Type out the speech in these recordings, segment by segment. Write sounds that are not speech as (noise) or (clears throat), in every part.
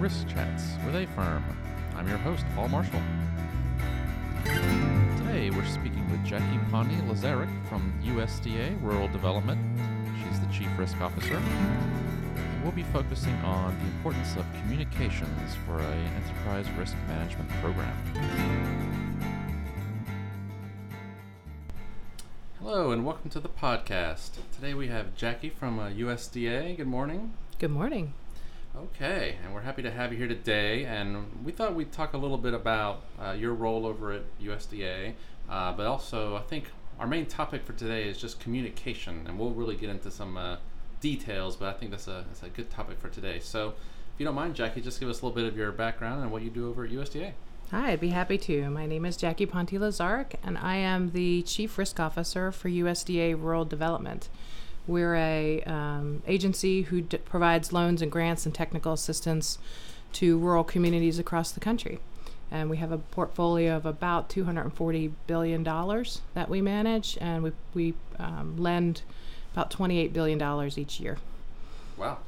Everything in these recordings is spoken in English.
Risk Chats with AFERM. I'm your host, Paul Marshall. Today we're speaking with Jackie Ponti Lazaruk from USDA Rural Development. She's the Chief Risk Officer. We'll be focusing on the importance of communications for a enterprise risk management program. Hello and welcome to the podcast. Today we have Jackie from uh, USDA. Good morning. Good morning. Okay, and we're happy to have you here today. And we thought we'd talk a little bit about uh, your role over at USDA, uh, but also I think our main topic for today is just communication, and we'll really get into some uh, details. But I think that's a that's a good topic for today. So, if you don't mind, Jackie, just give us a little bit of your background and what you do over at USDA. Hi, I'd be happy to. My name is Jackie Ponti Lazaruk, and I am the Chief Risk Officer for USDA Rural Development. We're a um, agency who d- provides loans and grants and technical assistance to rural communities across the country. And we have a portfolio of about $240 billion that we manage, and we, we um, lend about $28 billion each year. Wow.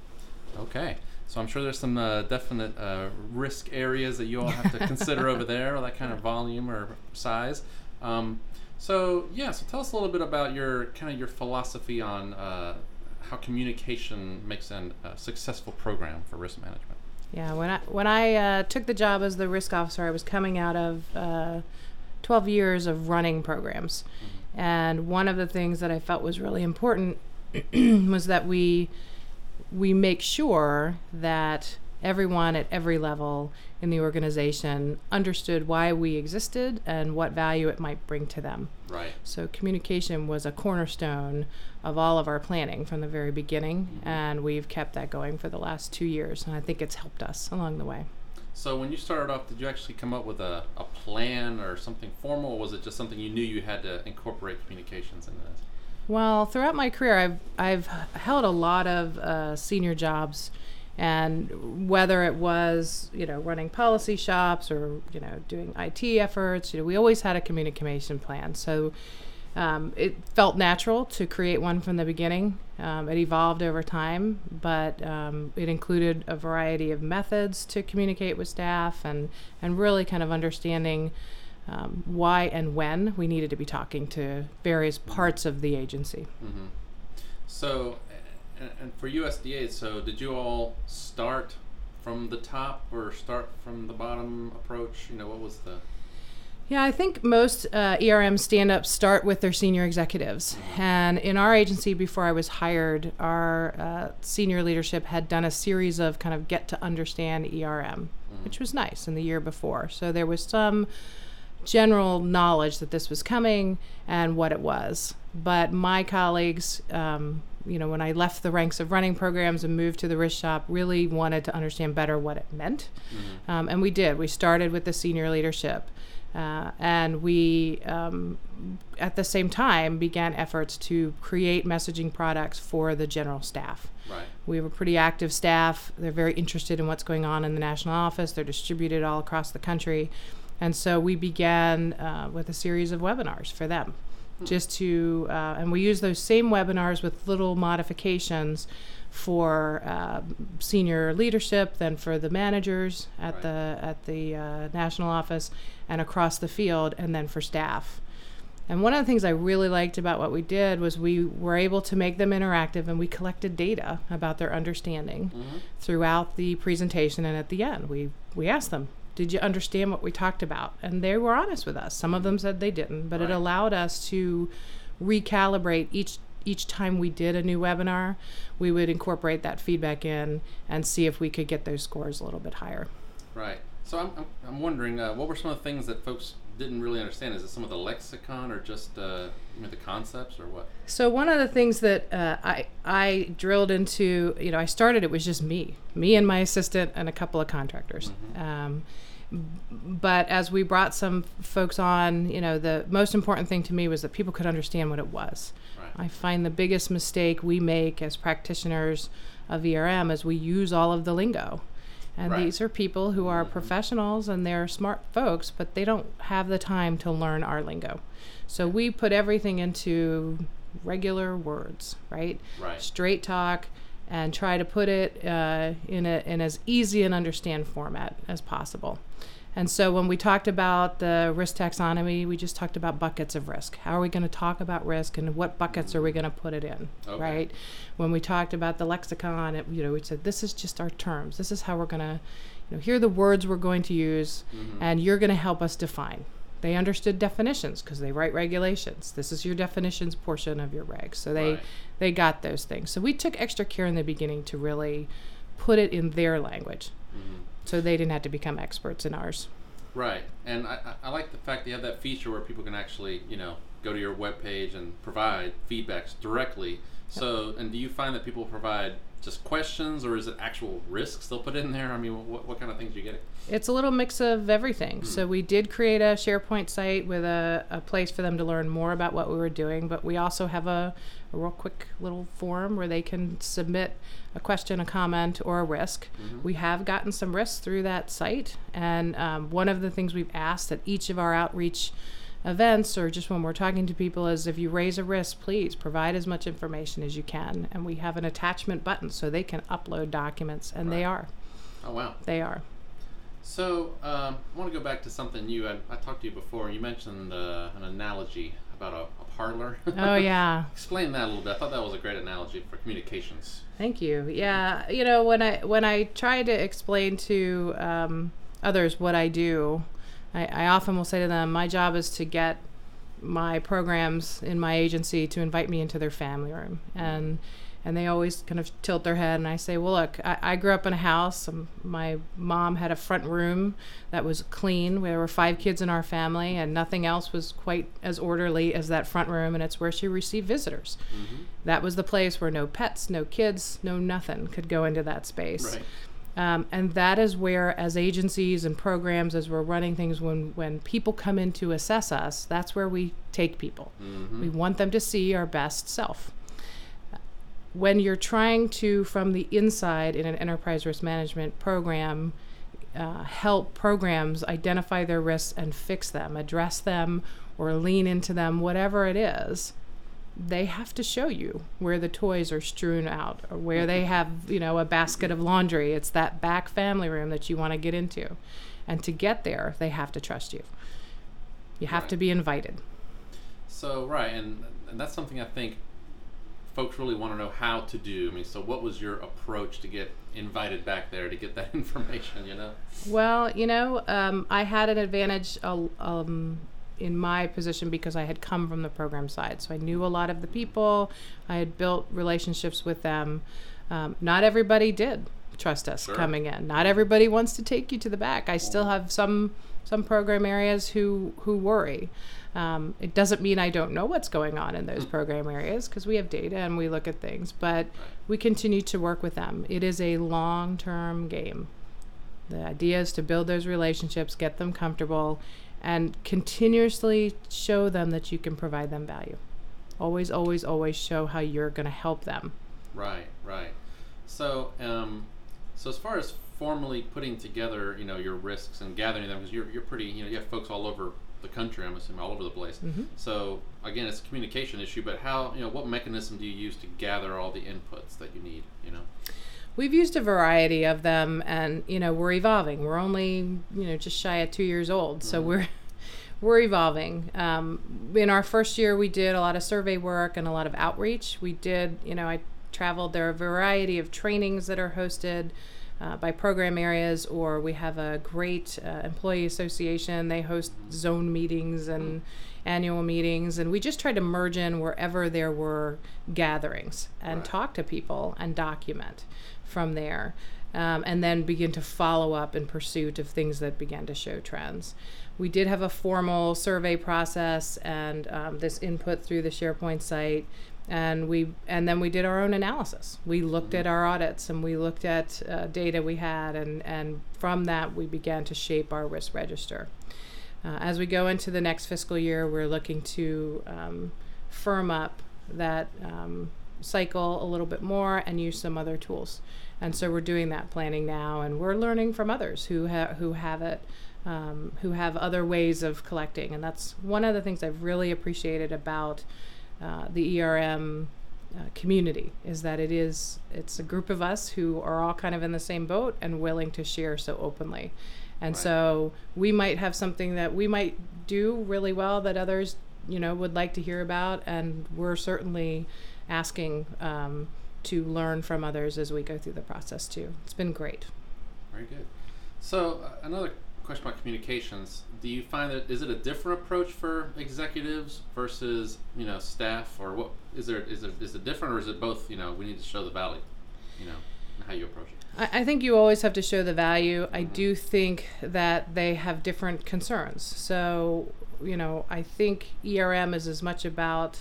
Okay. So I'm sure there's some uh, definite uh, risk areas that you all have to consider over (laughs) there, or that kind of volume or size. Um, so yeah, so tell us a little bit about your kind of your philosophy on uh, how communication makes a successful program for risk management. Yeah, when I when I uh, took the job as the risk officer, I was coming out of uh, 12 years of running programs, mm-hmm. and one of the things that I felt was really important (clears throat) was that we we make sure that everyone at every level in the organization understood why we existed and what value it might bring to them. Right. So communication was a cornerstone of all of our planning from the very beginning, mm-hmm. and we've kept that going for the last two years, and I think it's helped us along the way. So when you started off, did you actually come up with a, a plan or something formal, or was it just something you knew you had to incorporate communications into this? Well, throughout my career, I've I've held a lot of uh, senior jobs and whether it was you know running policy shops or you know doing IT efforts, you know we always had a communication plan. So um, it felt natural to create one from the beginning. Um, it evolved over time, but um, it included a variety of methods to communicate with staff and and really kind of understanding. Um, why and when we needed to be talking to various parts of the agency. Mm-hmm. So, and, and for USDA, so did you all start from the top or start from the bottom approach? You know, what was the yeah, I think most uh, ERM stand ups start with their senior executives. And in our agency, before I was hired, our uh, senior leadership had done a series of kind of get to understand ERM, mm-hmm. which was nice in the year before. So there was some general knowledge that this was coming and what it was. But my colleagues, um, you know, when I left the ranks of running programs and moved to the risk shop, really wanted to understand better what it meant. Mm-hmm. Um, and we did. We started with the senior leadership. Uh, and we, um, at the same time, began efforts to create messaging products for the general staff. Right. We have a pretty active staff. They're very interested in what's going on in the national office. They're distributed all across the country. And so we began uh, with a series of webinars for them just to, uh, and we use those same webinars with little modifications for uh, senior leadership, then for the managers at right. the at the uh, national office and across the field, and then for staff. And one of the things I really liked about what we did was we were able to make them interactive and we collected data about their understanding mm-hmm. throughout the presentation and at the end. We we asked them, did you understand what we talked about? And they were honest with us. Some of them said they didn't, but right. it allowed us to recalibrate each each time we did a new webinar. We would incorporate that feedback in and see if we could get those scores a little bit higher. Right. So I'm, I'm, I'm wondering, uh, what were some of the things that folks didn't really understand? Is it some of the lexicon or just uh, you know, the concepts or what? So one of the things that uh, I I drilled into, you know, I started it was just me, me and my assistant and a couple of contractors. Mm-hmm. Um, but as we brought some folks on, you know, the most important thing to me was that people could understand what it was. Right. I find the biggest mistake we make as practitioners of ERM is we use all of the lingo. And right. these are people who are professionals and they're smart folks, but they don't have the time to learn our lingo. So we put everything into regular words, right? Right. Straight talk, and try to put it uh, in, a, in as easy and understand format as possible. And so when we talked about the risk taxonomy, we just talked about buckets of risk. How are we going to talk about risk and what buckets are we going to put it in, Okay. right? When we talked about the lexicon, it, you know, we said this is just our terms. This is how we're going to, you know, here are the words we're going to use Mm-hmm. and you're going to help us define. They understood definitions because they write regulations. This is your definitions portion of your regs. So they Right. they got those things. So we took extra care in the beginning to really put it in their language. So they didn't have to become experts in ours. Right, and I, I like the fact that you have that feature where people can actually, you know, go to your webpage and provide feedbacks directly. So, and do you find that people provide just questions, or is it actual risks they'll put in there? I mean, what, what kind of things are you getting? It's a little mix of everything. Hmm. So we did create a SharePoint site with a, a place for them to learn more about what we were doing, but we also have a, a real quick little form where they can submit a question, a comment, or a risk. Mm-hmm. We have gotten some risks through that site, and um, one of the things we've asked at each of our outreach events or just when we're talking to people is if you raise a risk, please provide as much information as you can. And we have an attachment button so they can upload documents, and they are. Oh wow! They are. So, um, I want to go back to something you I, I talked to you before. You mentioned uh, an analogy about a, a parlor. (laughs) Oh, yeah. Explain that a little bit. I thought that was a great analogy for communications. Thank you. Yeah, you know when I when I try to explain to um, others what I do, I, I often will say to them, my job is to get my programs in my agency to invite me into their family room, and and they always kind of tilt their head, and I say, well, look, I, I grew up in a house. Um, my mom had a front room that was clean. There were five kids in our family, and nothing else was quite as orderly as that front room, and it's where she received visitors Mm-hmm. that was the place where no pets, no kids, no nothing could go into that space. Right. Um, and that is where, as agencies and programs, as we're running things, when when people come in to assess us, that's where we take people. Mm-hmm. We want them to see our best self. When you're trying to, from the inside in an enterprise risk management program, uh, help programs identify their risks and fix them, address them, or lean into them, whatever it is, they have to show you where the toys are strewn out or where they have, you know, a basket of laundry. It's that back family room that you want to get into. And to get there, they have to trust you. You have Right. to be invited. So right, and, and that's something I think folks really want to know how to do. I mean, so what was your approach to get invited back there to get that (laughs) information? You know. Well, you know, um, I had an advantage uh, um, in my position because I had come from the program side. So I knew a lot of the people, I had built relationships with them. Um, not everybody did trust us Sure. coming in. Not everybody wants to take you to the back. I still have some some program areas who who worry. Um, it doesn't mean I don't know what's going on in those (laughs) program areas because we have data and we look at things, but we continue to work with them. It is a long term game. The idea is to build those relationships, get them comfortable, and continuously show them that you can provide them value. Always, always, always show how you're going to help them. Right, right. So, um, so as far as formally putting together, you know, your risks and gathering them, because you're you're pretty, you know, you have folks all over the country. I'm assuming all over the place. Mhm. So again, it's a communication issue. But how, you know, what mechanism do you use to gather all the inputs that you need? You know. We've used a variety of them, and you know we're evolving. We're only you know just shy of two years old, so we're (laughs) we're evolving. Um, in our first year, we did a lot of survey work and a lot of outreach. We did, you know, I traveled. There are a variety of trainings that are hosted uh, by program areas, or we have a great uh, employee association. They host zone meetings and annual meetings, and we just tried to merge in wherever there were gatherings and Right. talk to people and document from there. Um, and then begin to follow up in pursuit of things that began to show trends. We did have a formal survey process and um, this input through the SharePoint site, and we and then we did our own analysis. We looked at our audits and we looked at uh, data we had, and and from that we began to shape our risk register. Uh, as we go into the next fiscal year, we're looking to um, firm up that um, cycle a little bit more and use some other tools. And so we're doing that planning now, and we're learning from others who ha- who have it, um, who have other ways of collecting. And that's one of the things I've really appreciated about uh, the ERM uh, community is that it is it's a group of us who are all kind of in the same boat and willing to share so openly and Right. so we might have something that we might do really well that others you know would like to hear about and we're certainly asking um, to learn from others as we go through the process too it's been great Very good. So uh, another question about communications. Do you find that is it a different approach for executives versus you know staff, or what is there is it is it different, or is it both? You know, we need to show the value, you know, how you approach it. I, I think you always have to show the value. I do think that they have different concerns. So, you know, I think ERM is as much about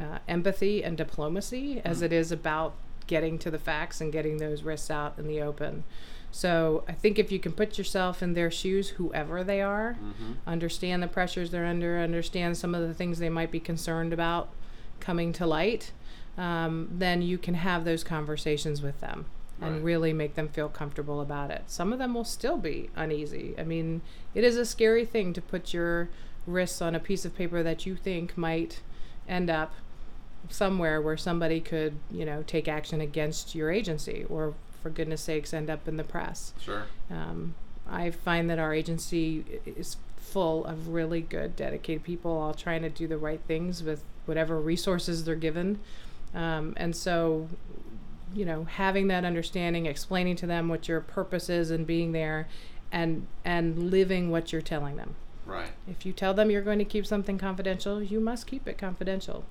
uh, empathy and diplomacy as it is about getting to the facts and getting those risks out in the open. So, I think if you can put yourself in their shoes, whoever they are, Mm-hmm. understand the pressures they're under, understand some of the things they might be concerned about coming to light, um, then you can have those conversations with them and Right. really make them feel comfortable about it. Some of them will still be uneasy. I mean, it is a scary thing to put your wrists on a piece of paper that you think might end up somewhere where somebody could, you know, take action against your agency or, for goodness sakes, end up in the press. Sure. Um, I find that our agency is full of really good, dedicated people, all trying to do the right things with whatever resources they're given. Um, and so, you know, having that understanding, explaining to them what your purpose is and being there, and and living what you're telling them. Right. If you tell them you're going to keep something confidential, you must keep it confidential.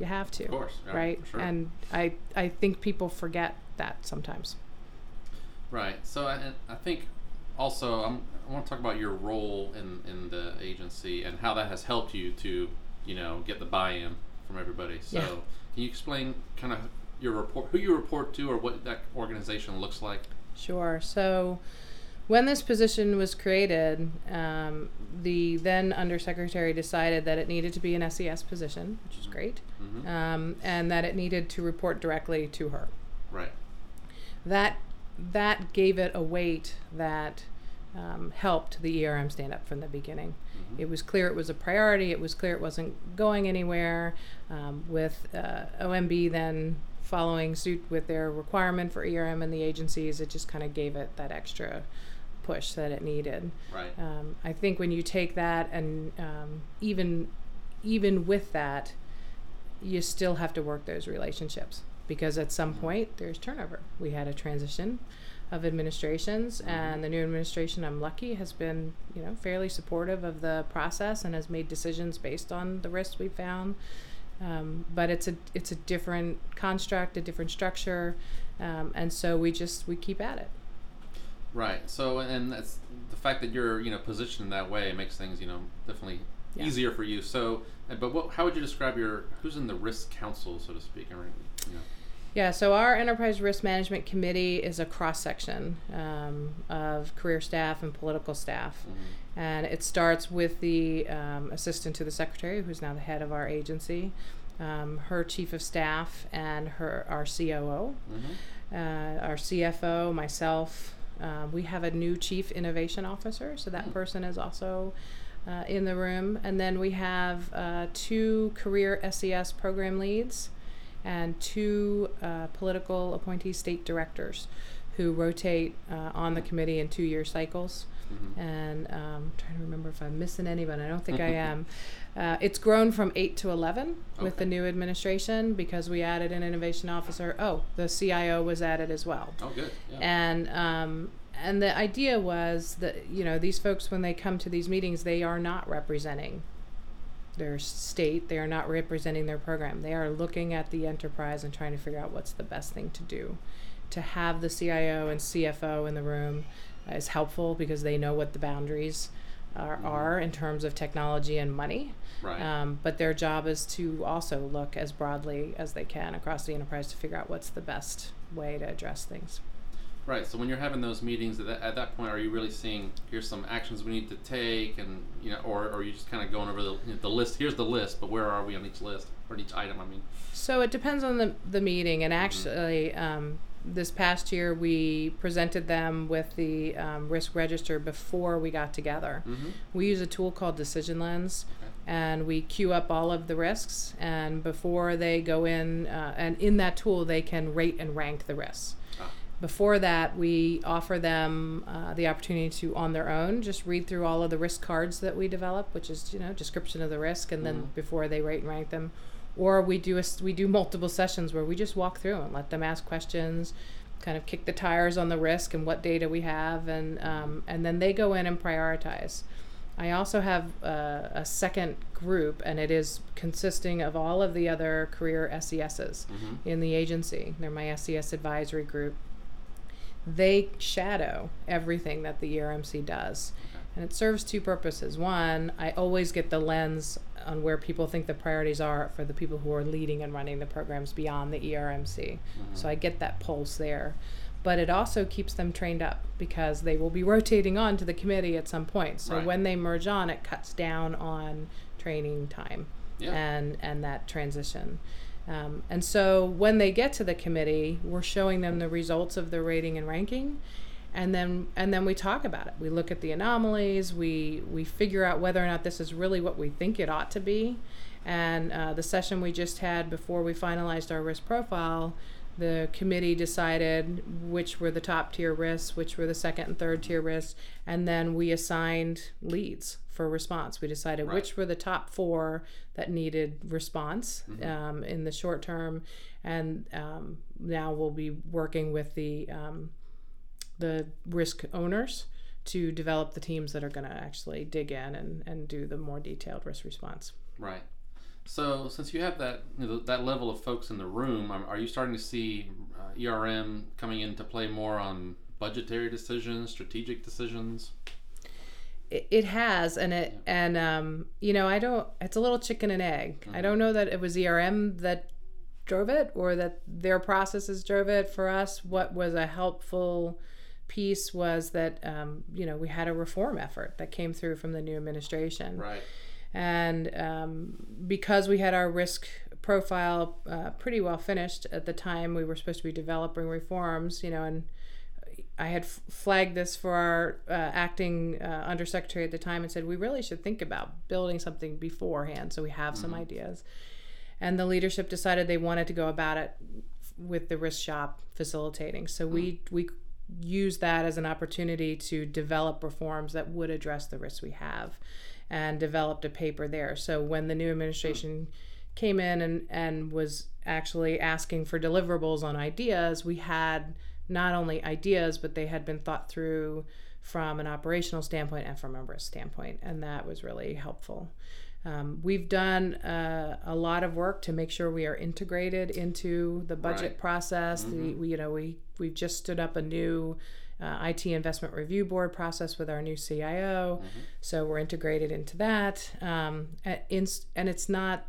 You have to Of course. yeah, right? Sure. And I I think people forget that sometimes. Right. So I, I think also I'm, I want to talk about your role in, in the agency and how that has helped you to, you know, get the buy-in from everybody. So Yeah. can you explain kind of your report, who you report to, or what that organization looks like? Sure. So when this position was created, um, the then undersecretary decided that it needed to be an SES position, which is great, hmm um, and that it needed to report directly to her. Right. That that gave it a weight that um, helped the ERM stand up from the beginning. Mhm. It was clear it was a priority. It was clear it wasn't going anywhere. Um, with uh, OMB then following suit with their requirement for ERM and the agencies, it just kind of gave it that extra push that it needed. Right. Um, I think when you take that and um, even even with that, you still have to work those relationships because at some point there's turnover. We had a transition of administrations, and the new administration, I'm lucky, has been you know fairly supportive of the process and has made decisions based on the risks we found. Um, but it's a it's a different construct, a different structure, um, and so we just we keep at it. Right. So, and that's the fact that you're, you know, positioned that way makes things, you know, definitely Yeah. easier for you. So, uh, but what, how would you describe your, who's in the risk council, so to speak? Or, you know, Yeah, so our enterprise risk management committee is a cross section um, of career staff and political staff. mhm. And it starts with the um, assistant to the secretary, who's now the head of our agency, um, her chief of staff, and her our COO, Mhm. uh, our CFO, myself. Uh, we have a new chief innovation officer, so that Hmm. person is also uh, in the room. And then we have uh, two career SES program leads and two uh, political appointee state directors who rotate uh, on the committee in two year cycles. Mhm. And um, I'm trying to remember if I'm missing anyone. I don't think I (laughs) am. Uh, it's grown from 8 to 11 with the new administration because we added an innovation officer. Oh, the CIO was added as well Oh, good. Yeah. and um, and the idea was that you know these folks when they come to these meetings they are not representing their state they are not representing their program they are looking at the enterprise and trying to figure out what's the best thing to do to have the CIO and CFO in the room is helpful because they know what the boundaries are, Mhm. are in terms of technology and money right. um, but their job is to also look as broadly as they can across the enterprise to figure out what's the best way to address things Right. So when you're having those meetings, at that, at that point, are you really seeing here's some actions we need to take, and you know, or, or are you just kind of going over the, you know, the list? Here's the list, but where are we on each list or each item? I mean. So it depends on the, the meeting, and actually, um, this past year we presented them with the um, risk register before we got together. Mm-hmm. We use a tool called Decision Lens, and we queue up all of the risks. And before they go in, uh, and in that tool, they can rate and rank the risks. Before that, we offer them uh, the opportunity to, on their own, just read through all of the risk cards that we develop, which is you know description of the risk, and then Mhm. before they rate and rank them, or we do a, we do multiple sessions where we just walk through and let them ask questions, kind of kick the tires on the risk and what data we have, and um, and then they go in and prioritize. I also have uh, a second group, and it is consisting of all of the other career SESs Mhm. in the agency. They're my SES advisory group. They shadow everything that the ERMC does. And it serves two purposes. One, I always get the lens on where people think the priorities are for the people who are leading and running the programs beyond the ERMC. Mm-hmm. So I get that pulse there. But it also keeps them trained up because they will be (laughs) rotating on to the committee at some point. So Right. when they merge on, it cuts down on training time Yeah. and and that transition. Um, and so when they get to the committee, we're showing them the results of the rating and ranking, and then and then we talk about it. We look at the anomalies. We we figure out whether or not this is really what we think it ought to be. And uh, the session we just had before we finalized our risk profile, the committee decided which were the top tier risks, which were the second and third tier risks, and then we assigned leads for response. We decided Right. which were the top four that needed response Mhm. um, in the short term, and um, now we'll be working with the um, the risk owners to develop the teams that are going to actually dig in and, and do the more detailed risk response. Right. So, since you have that you know, that level of folks in the room, um, are you starting to see uh, ERM coming into play more on budgetary decisions, strategic decisions? It, it has, and it and um, you know I don't. It's a little chicken and egg. I don't know that it was ERM that drove it or that their processes drove it. For us, what was a helpful piece was that um, you know we had a reform effort that came through from the new administration. Right. and um, because we had our risk profile uh, pretty well finished at the time we were supposed to be developing reforms you know and i had flagged this for our uh, acting uh, undersecretary at the time and said we really should think about building something beforehand so we have some ideas. And the leadership decided they wanted to go about it with the risk shop facilitating. So we we use that as an opportunity to develop reforms that would address the risks we have and developed a paper there. So when the new administration came in and, and was actually asking for deliverables on ideas, we had not only ideas, but they had been thought through from an operational standpoint and from a risk standpoint, and that was really helpful. Um, we've done uh, a lot of work to make sure we are integrated into the budget Right. process. The, we, you know, we we've just stood up a new uh, IT investment review board process with our new CIO, so we're integrated into that. Um, in, and it's not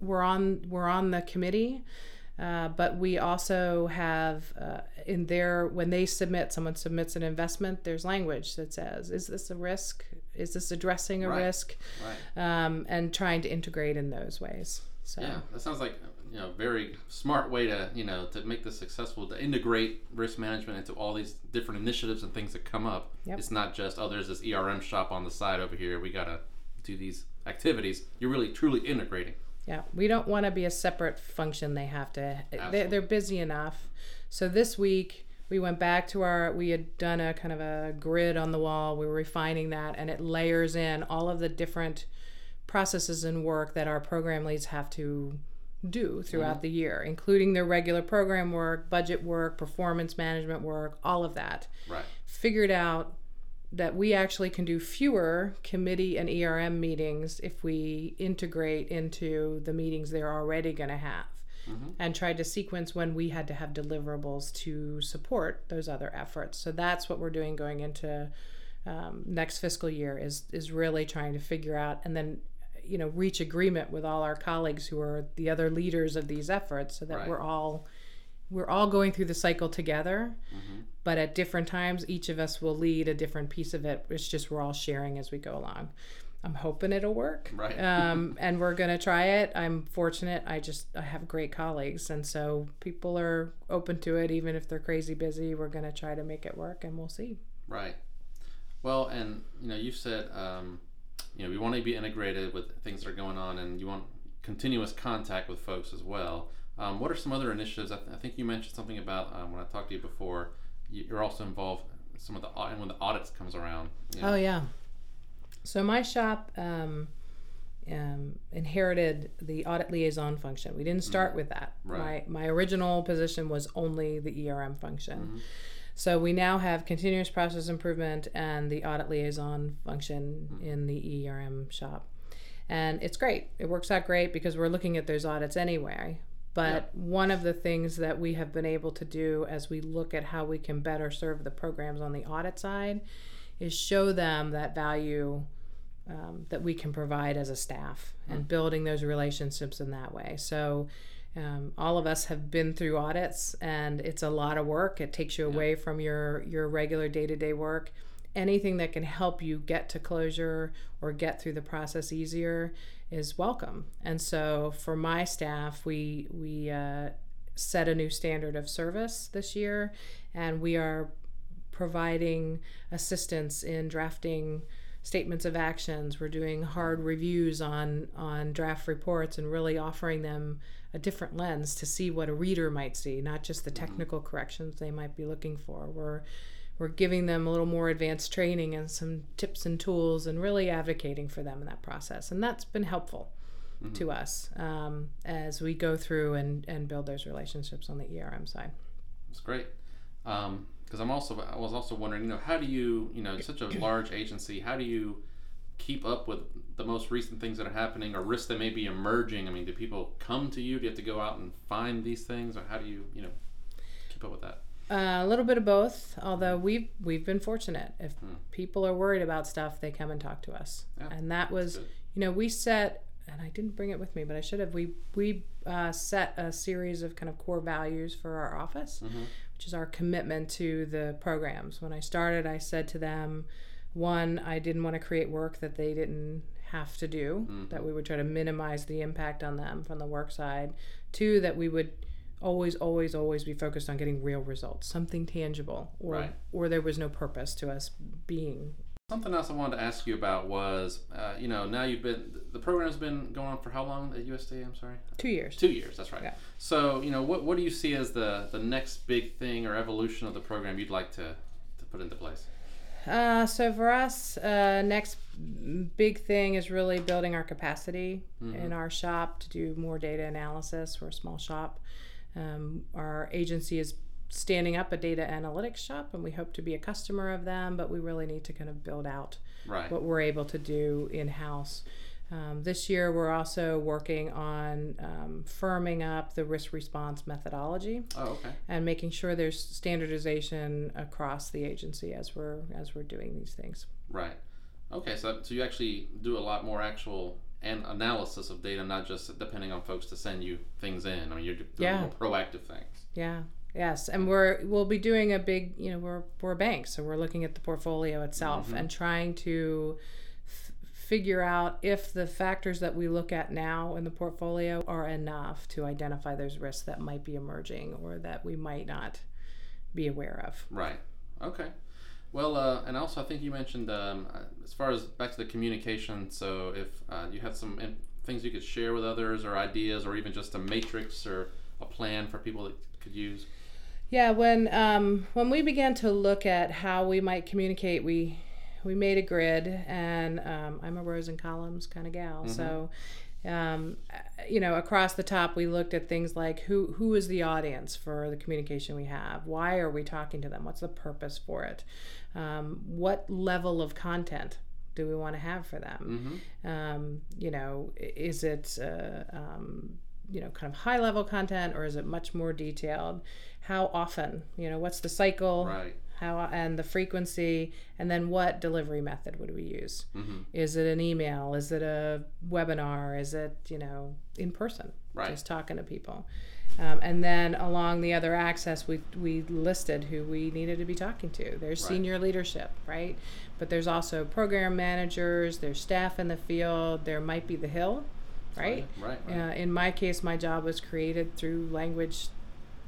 we're on we're on the committee. Uh, but we also have uh, in there when they submit someone submits an investment there's language that says is this a risk is this addressing a Right. risk Right. um, and trying to integrate in those ways so Yeah, that sounds like you know very smart way to you know to make this successful to integrate risk management into all these different initiatives and things that come up. Yep. It's not just oh there's this ERM shop on the side over here. We gotta do these activities. You're really truly integrating. Yeah, we don't want to be a separate function. They have to. They're, Absolutely. they're busy enough. So this week we went back to our. We had done a kind of a grid on the wall. We were refining that, and it layers in all of the different processes and work that our program leads have to do throughout mm-hmm. the year, including their regular program work, budget work, performance management work, all of that Right. figured out that we actually can do fewer committee and ERM meetings if we integrate into the meetings they're already going to have Mhm. and tried to sequence when we had to have deliverables to support those other efforts. So that's what we're doing going into um, next fiscal year is is really trying to figure out and then you know reach agreement with all our colleagues who are the other leaders of these efforts so that Right. we're all we're all going through the cycle together Mhm. but at different times each of us will lead a different piece of it it's just we're all sharing as we go along i'm hoping it'll work Right. um, (laughs) and we're going to try it i'm fortunate i just i have great colleagues and so people are open to it even if they're crazy busy we're going to try to make it work and we'll see Right. Well, and you know, you've said um, you know we want to be integrated with things that are going on, and you want continuous contact with folks as well. Um, what are some other initiatives? I, th- I, think you mentioned something about um, when I talked to you before. You're also involved in some of the and when the audits comes around. You know. Oh yeah. So my shop um, um, inherited the audit liaison function. We didn't start mm-hmm. with that. Right. My my original position was only the ERM function. Mm-hmm. So we now have continuous process improvement and the audit liaison function mm-hmm. in the ERM shop. And it's great. It works out great because we're looking at those audits anyway. But one of the things that we have been able to do as we look at how we can better serve the programs on the audit side is show them that value um, that we can provide as a staff and mm. building those relationships in that way. So, um, all of us have been through audits, and it's a lot of work. It takes you away from your your regular day to day work. Anything that can help you get to closure or get through the process easier is welcome. And so, for my staff, we we uh, set a new standard of service this year, and we are providing assistance in drafting statements of actions. We're doing hard reviews on on draft reports and really offering them a different lens to see what a reader might see, not just the mm-hmm. technical corrections they might be looking for. We're we're giving them a little more advanced training and some tips and tools and really advocating for them in that process. And that's been helpful mm-hmm. to us um, as we go through and, and build those relationships on the ERM side. That's great. Um, because I'm also I was also wondering, you know, how do you, you know, such a (clears throat) large agency, how do you keep up with the most recent things that are happening or risks that may be emerging? I mean, do people come to you? Do you have to go out and find these things, or how do you, you know, keep up with that? Uh, a little bit of both. Although we've we've been fortunate. If hmm. people are worried about stuff, they come and talk to us, yeah, and that was, you know, we set and I didn't bring it with me, but I should have. We we uh, set a series of kind of core values for our office, mm-hmm. which is our commitment to the programs. When I started, I said to them, one, I didn't want to create work that they didn't have to do. Mm-hmm. That we would try to minimize the impact on them from the work side. Two, that we would always always always be focused on getting real results something tangible or right. or there was no purpose to us being Something else I wanted to ask you about was, uh, you know, now you've been the program's been going on for how long at USDA? I'm sorry. Two years. Two years. That's right. Yeah. So, you know, what what do you see as the the next big thing or evolution of the program you'd like to to put into place? Uh, so for us, uh, next big thing is really building our capacity mm-hmm. in our shop to do more data analysis. We're a small shop. Um, our agency is standing up a data analytics shop and we hope to be a customer of them but we really need to kind of build out right. what we're able to do in-house um, this year we're also working on um, firming up the risk response methodology oh, okay. and making sure there's standardization across the agency as we're as we're doing these things right okay so, so you actually do a lot more actual and analysis of data, not just depending on folks to send you things in. I mean, you're doing yeah. more proactive things. Yeah, Yes, and we're we'll be doing a big, you know, we're we're a bank, so we're looking at the portfolio itself mm-hmm. and trying to f- figure out if the factors that we look at now in the portfolio are enough to identify those risks that might be emerging or that we might not be aware of. Right. Okay. Well, uh, and also I think you mentioned um, uh, as far as back to the communication. So if uh, you have some in- things you could share with others, or ideas, or even just a matrix or a plan for people that could use. Yeah, when um, when we began to look at how we might communicate, we we made a grid, and um, I'm a rows and columns kind of gal, mm-hmm. so um, you know across the top we looked at things like who who is the audience for the communication we have? Why are we talking to them? What's the purpose for it? Um, what level of content do we want to have for them? Mm-hmm. um, you know is it uh, um, you know kind of high level content or is it much more detailed? How often? You know what's the cycle? Right how and the frequency and then what delivery method would we use mm-hmm. is it an email is it a webinar is it you know in person right just talking to people um, and then along the other access we we listed who we needed to be talking to there's right. senior leadership right but there's also program managers there's staff in the field there might be the hill right? Right. right, Uh, in my case, my job was created through language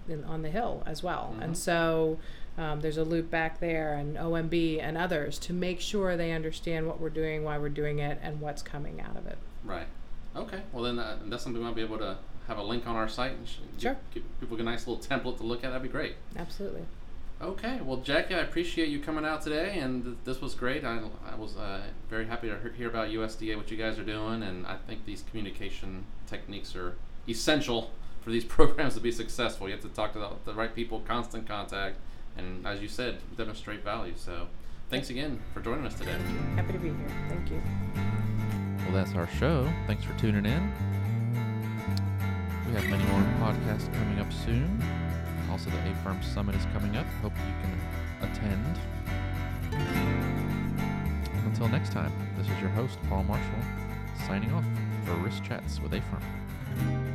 in, on the Hill as well, mm-hmm. and so Um, there's a loop back there, and OMB and others to make sure they understand what we're doing, why we're doing it, and what's coming out of it. Right. Okay. Well, then uh, that's something we might be able to have a link on our site and Sure. give, give people a nice little template to look at. That'd be great. Absolutely. Okay. Well, Jackie, I appreciate you coming out today, and th- this was great. I, I was uh, very happy to hear about USDA, what you guys are doing, and I think these communication techniques are essential for these (laughs) programs to be successful. You have to talk to the, the right people, constant contact, and as you said, demonstrate value. So, thanks again for joining us today. Happy to be here. Thank you. Well, that's our show. Thanks for tuning in. We have many more podcasts coming up soon. Also, the A Firm Summit is coming up. Hope you can attend. Until next time, this is your host, Paul Marshall, signing off for Risk Chats with AFERM.